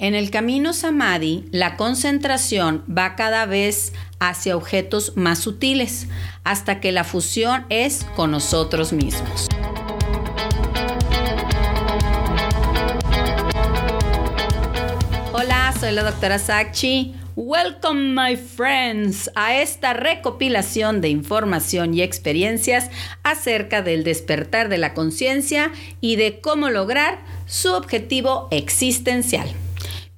En el camino Samadhi, la concentración va cada vez hacia objetos más sutiles, hasta que la fusión es con nosotros mismos. Hola, soy la doctora Sakchi. Welcome my friends a esta recopilación de información y experiencias acerca del despertar de la conciencia y de cómo lograr su objetivo existencial.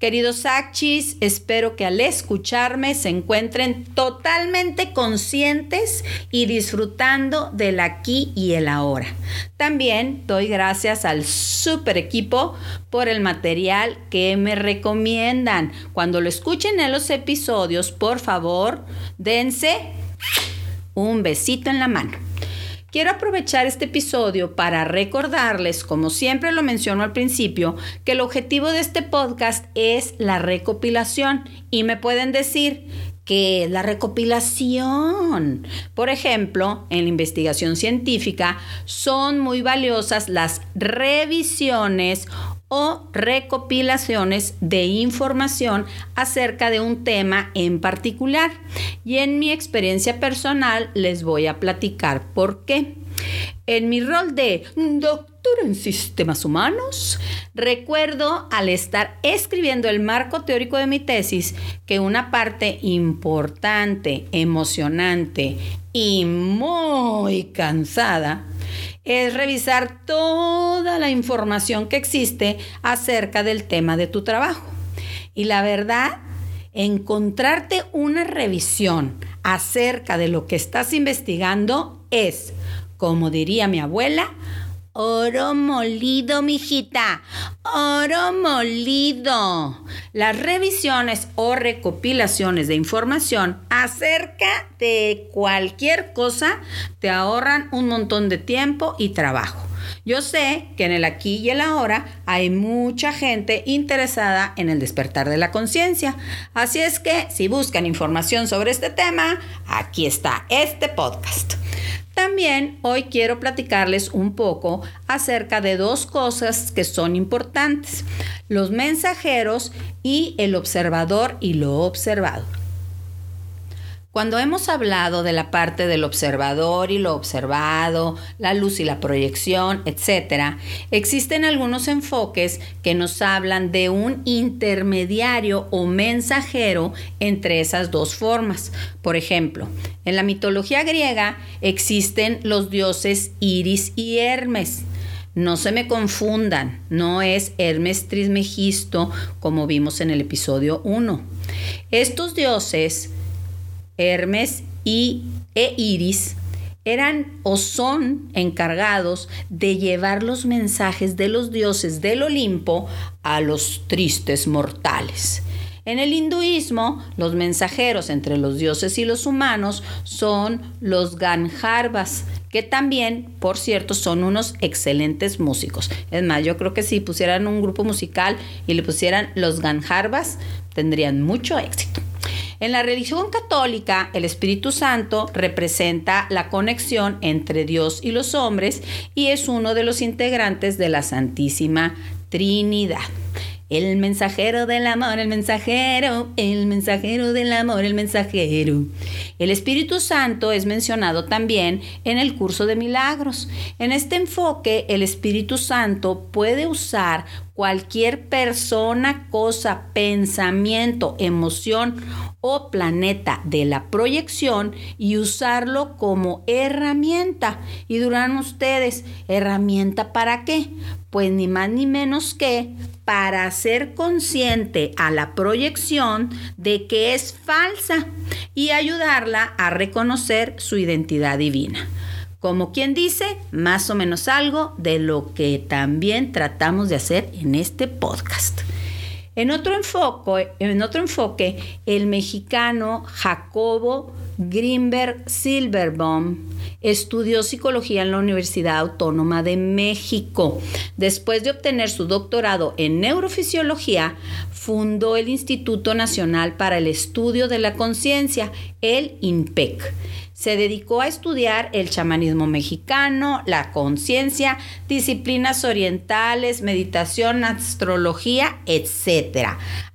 Queridos Sachis, espero que al escucharme se encuentren totalmente conscientes y disfrutando del aquí y el ahora. También doy gracias al super equipo por el material que me recomiendan. Cuando lo escuchen en los episodios, por favor, dense un besito en la mano. Quiero aprovechar este episodio para recordarles, como siempre lo menciono al principio, que el objetivo de este podcast es la recopilación y me pueden decir que la recopilación. Por ejemplo, en la investigación científica son muy valiosas las revisiones o recopilaciones de información acerca de un tema en particular. Y en mi experiencia personal les voy a platicar por qué. En mi rol de doctor en sistemas humanos, recuerdo al estar escribiendo el marco teórico de mi tesis que una parte importante, emocionante y muy cansada es revisar toda la información que existe acerca del tema de tu trabajo. Y la verdad, encontrarte una revisión acerca de lo que estás investigando es, como diría mi abuela, Oro molido, mijita. Oro molido. Las revisiones o recopilaciones de información acerca de cualquier cosa te ahorran un montón de tiempo y trabajo. Yo sé que en el aquí y el ahora hay mucha gente interesada en el despertar de la conciencia. Así es que si buscan información sobre este tema, aquí está este podcast. También hoy quiero platicarles un poco acerca de dos cosas que son importantes, los mensajeros y el observador y lo observado. Cuando hemos hablado de la parte del observador y lo observado, la luz y la proyección, etc., existen algunos enfoques que nos hablan de un intermediario o mensajero entre esas dos formas. Por ejemplo, en la mitología griega existen los dioses Iris y Hermes. No se me confundan, no es Hermes Trismegisto como vimos en el episodio 1. Estos dioses Hermes y, e Iris eran o son encargados de llevar los mensajes de los dioses del Olimpo a los tristes mortales. En el hinduismo, los mensajeros entre los dioses y los humanos son los Ganjarbas, que también, por cierto, son unos excelentes músicos. Es más, yo creo que si pusieran un grupo musical y le pusieran los Ganjarbas, tendrían mucho éxito. En la religión católica, el Espíritu Santo representa la conexión entre Dios y los hombres y es uno de los integrantes de la Santísima Trinidad. El mensajero del amor, el mensajero, el mensajero del amor, el mensajero. El Espíritu Santo es mencionado también en el curso de milagros. En este enfoque, el Espíritu Santo puede usar cualquier persona, cosa, pensamiento, emoción o planeta de la proyección y usarlo como herramienta. Y duran ustedes, ¿herramienta para qué? Pues ni más ni menos que para ser consciente a la proyección de que es falsa y ayudarla a reconocer su identidad divina. Como quien dice, más o menos algo de lo que también tratamos de hacer en este podcast. En otro enfoque, el mexicano Jacobo Grimberg Silverbaum estudió psicología en la Universidad Autónoma de México. Después de obtener su doctorado en neurofisiología, fundó el Instituto Nacional para el Estudio de la Conciencia, el INPEC Se dedicó a estudiar el chamanismo mexicano, la conciencia, disciplinas orientales, meditación, astrología, etc.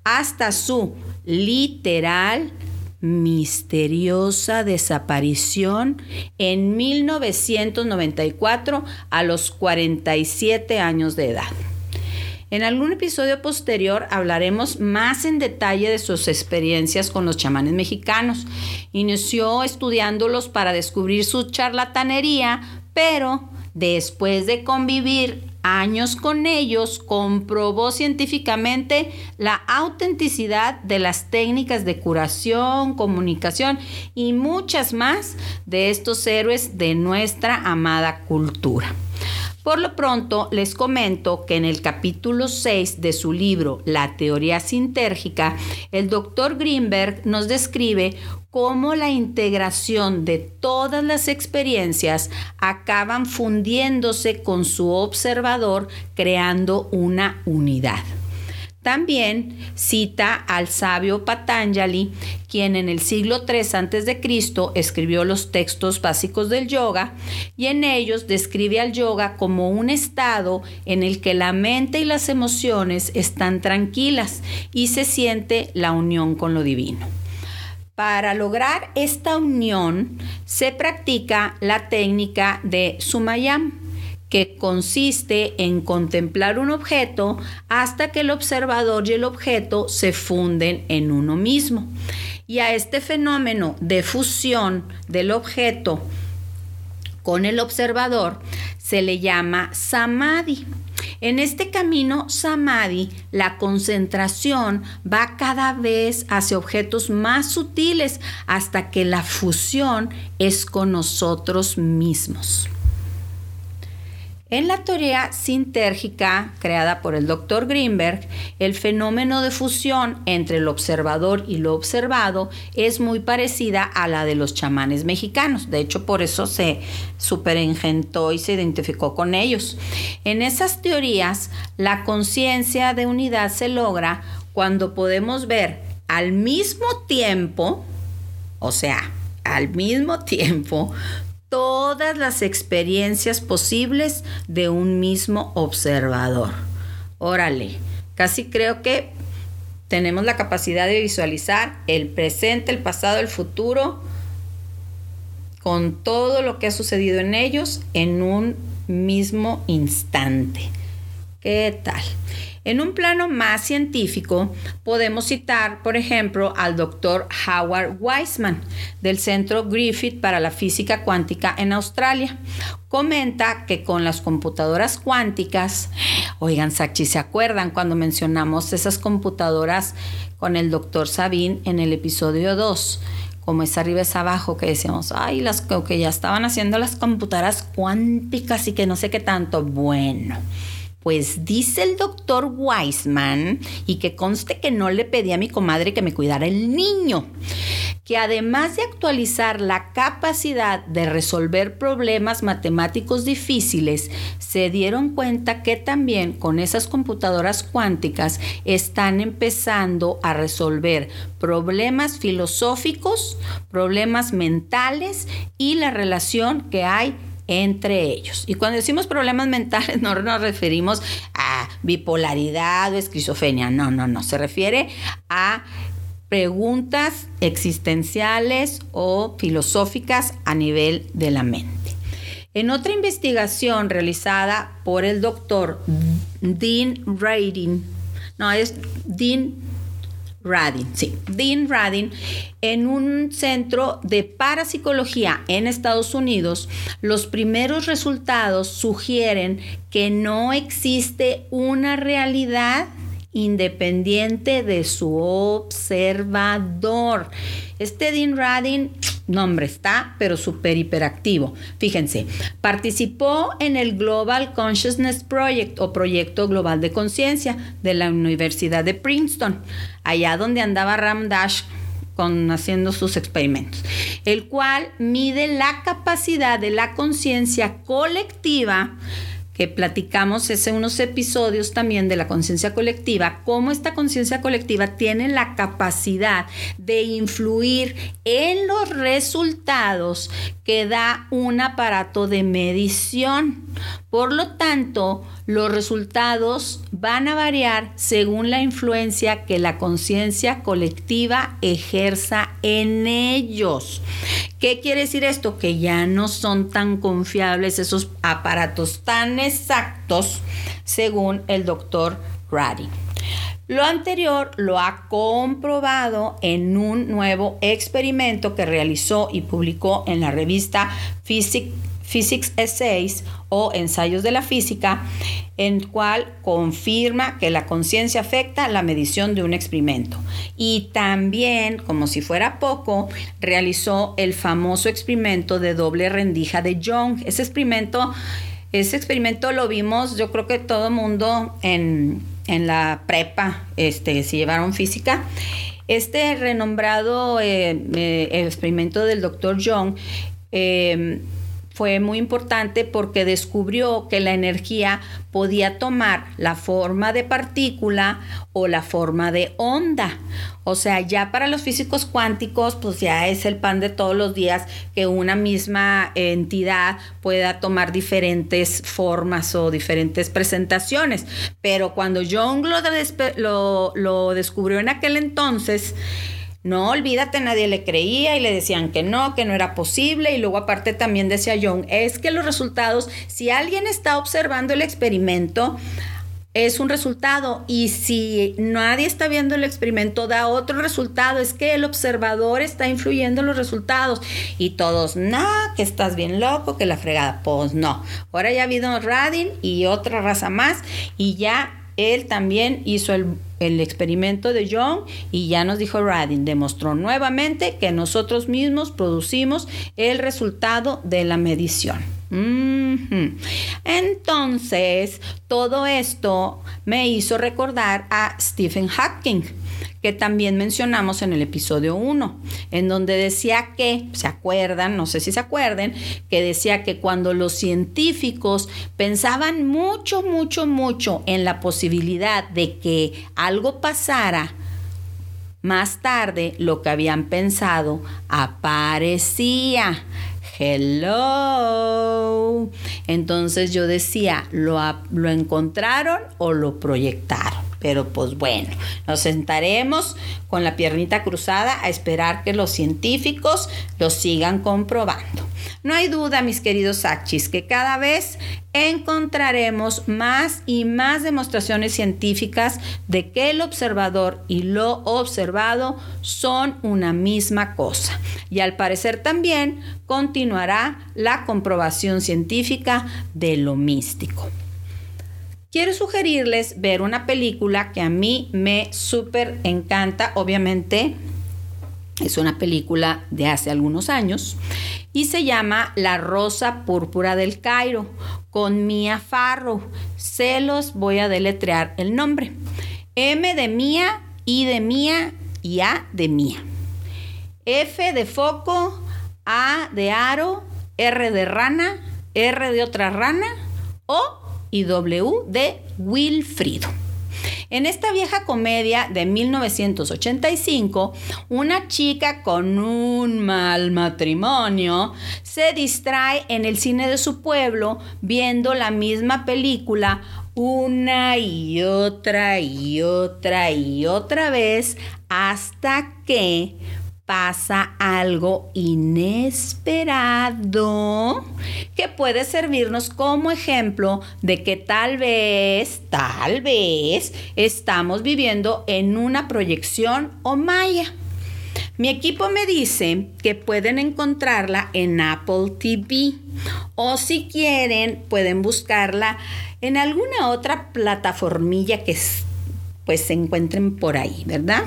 Hasta su literal misteriosa desaparición en 1994 a los 47 años de edad. En algún episodio posterior hablaremos más en detalle de sus experiencias con los chamanes mexicanos. Inició estudiándolos para descubrir su charlatanería, pero después de convivir años con ellos, comprobó científicamente la autenticidad de las técnicas de curación, comunicación y muchas más de estos héroes de nuestra amada cultura. Por lo pronto, les comento que en el capítulo 6 de su libro La teoría sintérgica, el doctor Greenberg nos describe cómo la integración de todas las experiencias acaban fundiéndose con su observador, creando una unidad. También cita al sabio Patanjali, quien en el siglo III a.C. escribió los textos básicos del yoga y en ellos describe al yoga como un estado en el que la mente y las emociones están tranquilas y se siente la unión con lo divino. Para lograr esta unión se practica la técnica de Sumayam que consiste en contemplar un objeto hasta que el observador y el objeto se funden en uno mismo. Y a este fenómeno de fusión del objeto con el observador se le llama samadhi. En este camino samadhi, la concentración va cada vez hacia objetos más sutiles hasta que la fusión es con nosotros mismos. En la teoría sintérgica creada por el Dr. Greenberg, el fenómeno de fusión entre el observador y lo observado es muy parecida a la de los chamanes mexicanos. De hecho, por eso se superengentó y se identificó con ellos. En esas teorías, la conciencia de unidad se logra cuando podemos ver al mismo tiempo, o sea, al mismo tiempo, todas las experiencias posibles de un mismo observador. Órale, casi creo que tenemos la capacidad de visualizar el presente, el pasado, el futuro, con todo lo que ha sucedido en ellos en un mismo instante. ¿Qué tal? En un plano más científico, podemos citar, por ejemplo, al doctor Howard Weissman del Centro Griffith para la Física Cuántica en Australia. Comenta que con las computadoras cuánticas, oigan, Sachi, ¿se acuerdan cuando mencionamos esas computadoras con el doctor Sabin en el episodio 2? como es arriba es abajo, que decíamos, ay, las que ya estaban haciendo las computadoras cuánticas y que no sé qué tanto. Bueno, pues dice el doctor Weisman, y que conste que no le pedí a mi comadre que me cuidara el niño, que además de actualizar la capacidad de resolver problemas matemáticos difíciles, se dieron cuenta que también con esas computadoras cuánticas están empezando a resolver problemas filosóficos, problemas mentales y la relación que hay entre ellos. Y cuando decimos problemas mentales no nos referimos a bipolaridad o esquizofrenia, no, no, no, se refiere a preguntas existenciales o filosóficas a nivel de la mente. En otra investigación realizada por el doctor Dean Radin, no, es Dean Radin, sí, Dean Radin, en un centro de parapsicología en Estados Unidos, los primeros resultados sugieren que no existe una realidad independiente de su observador. Este Dean Radin nombre está, pero súper hiperactivo. Fíjense, participó en el Global Consciousness Project o Proyecto Global de Conciencia de la Universidad de Princeton, allá donde andaba Ram Dash con, haciendo sus experimentos, el cual mide la capacidad de la conciencia colectiva que platicamos hace unos episodios también de la conciencia colectiva, cómo esta conciencia colectiva tiene la capacidad de influir en los resultados que da un aparato de medición. Por lo tanto, los resultados van a variar según la influencia que la conciencia colectiva ejerza en ellos. ¿Qué quiere decir esto? Que ya no son tan confiables esos aparatos tan exactos según el doctor Rady. Lo anterior lo ha comprobado en un nuevo experimento que realizó y publicó en la revista Physics Essays o Ensayos de la Física, en cual confirma que la conciencia afecta la medición de un experimento. Y también, como si fuera poco, realizó el famoso experimento de doble rendija de Young. Ese experimento, ese experimento lo vimos, yo creo que todo mundo en en la prepa, este, si llevaron física. Este renombrado eh, eh, experimento del doctor Young eh, fue muy importante porque descubrió que la energía podía tomar la forma de partícula o la forma de onda. O sea, ya para los físicos cuánticos, pues ya es el pan de todos los días que una misma entidad pueda tomar diferentes formas o diferentes presentaciones. Pero cuando Young lo, lo descubrió en aquel entonces, no, olvídate, nadie le creía y le decían que no, que no era posible. Y luego aparte también decía Young, es que los resultados, si alguien está observando el experimento, es un resultado. Y si nadie está viendo el experimento da otro resultado, es que el observador está influyendo en los resultados. Y todos, no, que estás bien loco, que la fregada, pues no. Ahora ya ha habido Radin y otra raza más. Y ya él también hizo el, experimento de Young y ya nos dijo Radin, demostró nuevamente que nosotros mismos producimos el resultado de la medición. Entonces, todo esto me hizo recordar a Stephen Hawking que también mencionamos en el episodio 1, en donde decía que, se acuerdan, no sé si se acuerden, que decía que cuando los científicos pensaban mucho, mucho, mucho en la posibilidad de que algo pasara, más tarde lo que habían pensado aparecía. Hello. Entonces yo decía, ¿lo, ¿lo encontraron o lo proyectaron? Pero pues bueno, nos sentaremos con la piernita cruzada a esperar que los científicos lo sigan comprobando. No hay duda, mis queridos Achis, que cada vez encontraremos más y más demostraciones científicas de que el observador y lo observado son una misma cosa. Y al parecer también continuará la comprobación científica de lo místico quiero sugerirles ver una película que a mí me súper encanta. Obviamente es una película de hace algunos años y se llama La Rosa Púrpura del Cairo con Mia Farrow. Se los voy a deletrear el nombre. M de Mía, I de Mía y A de Mía. F de foco, A de aro, R de rana, R de otra rana, O y W de Wilfrido. En esta vieja comedia de 1985, una chica con un mal matrimonio se distrae en el cine de su pueblo viendo la misma película una y otra y otra y otra vez hasta que pasa algo inesperado que puede servirnos como ejemplo de que tal vez, tal vez estamos viviendo en una proyección o maya. Mi equipo me dice que pueden encontrarla en Apple TV o si quieren pueden buscarla en alguna otra plataformilla que pues se encuentren por ahí, ¿verdad?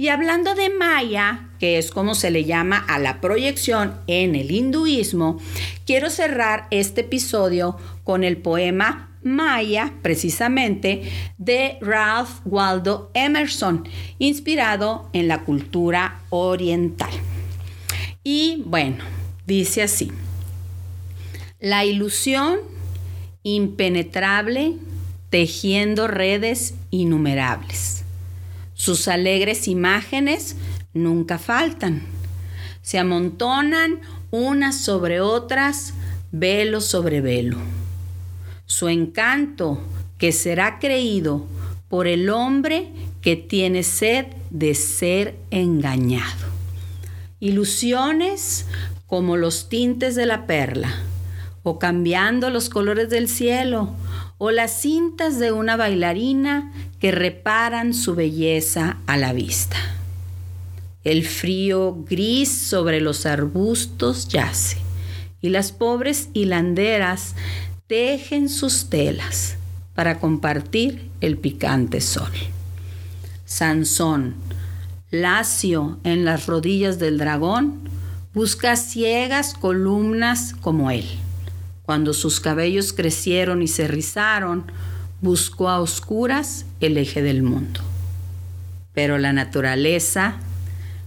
Y hablando de Maya, que es como se le llama a la proyección en el hinduismo, quiero cerrar este episodio con el poema Maya, precisamente, de Ralph Waldo Emerson, inspirado en la cultura oriental. Y bueno, dice así, la ilusión impenetrable, tejiendo redes innumerables. Sus alegres imágenes nunca faltan. Se amontonan unas sobre otras, velo sobre velo. Su encanto, que será creído por el hombre que tiene sed de ser engañado. Ilusiones como los tintes de la perla, o cambiando los colores del cielo, o las cintas de una bailarina que reparan su belleza a la vista. El frío gris sobre los arbustos yace, y las pobres hilanderas tejen sus telas para compartir el picante sol. Sansón, lacio en las rodillas del dragón, busca ciegas columnas como él. Cuando sus cabellos crecieron y se rizaron, buscó a oscuras el eje del mundo. Pero la naturaleza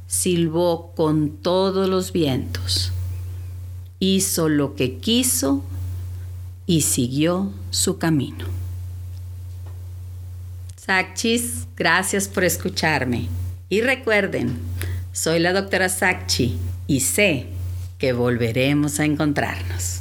silbó con todos los vientos, hizo lo que quiso y siguió su camino. Sakchis, gracias por escucharme. Y recuerden, soy la doctora Sakchi y sé que volveremos a encontrarnos.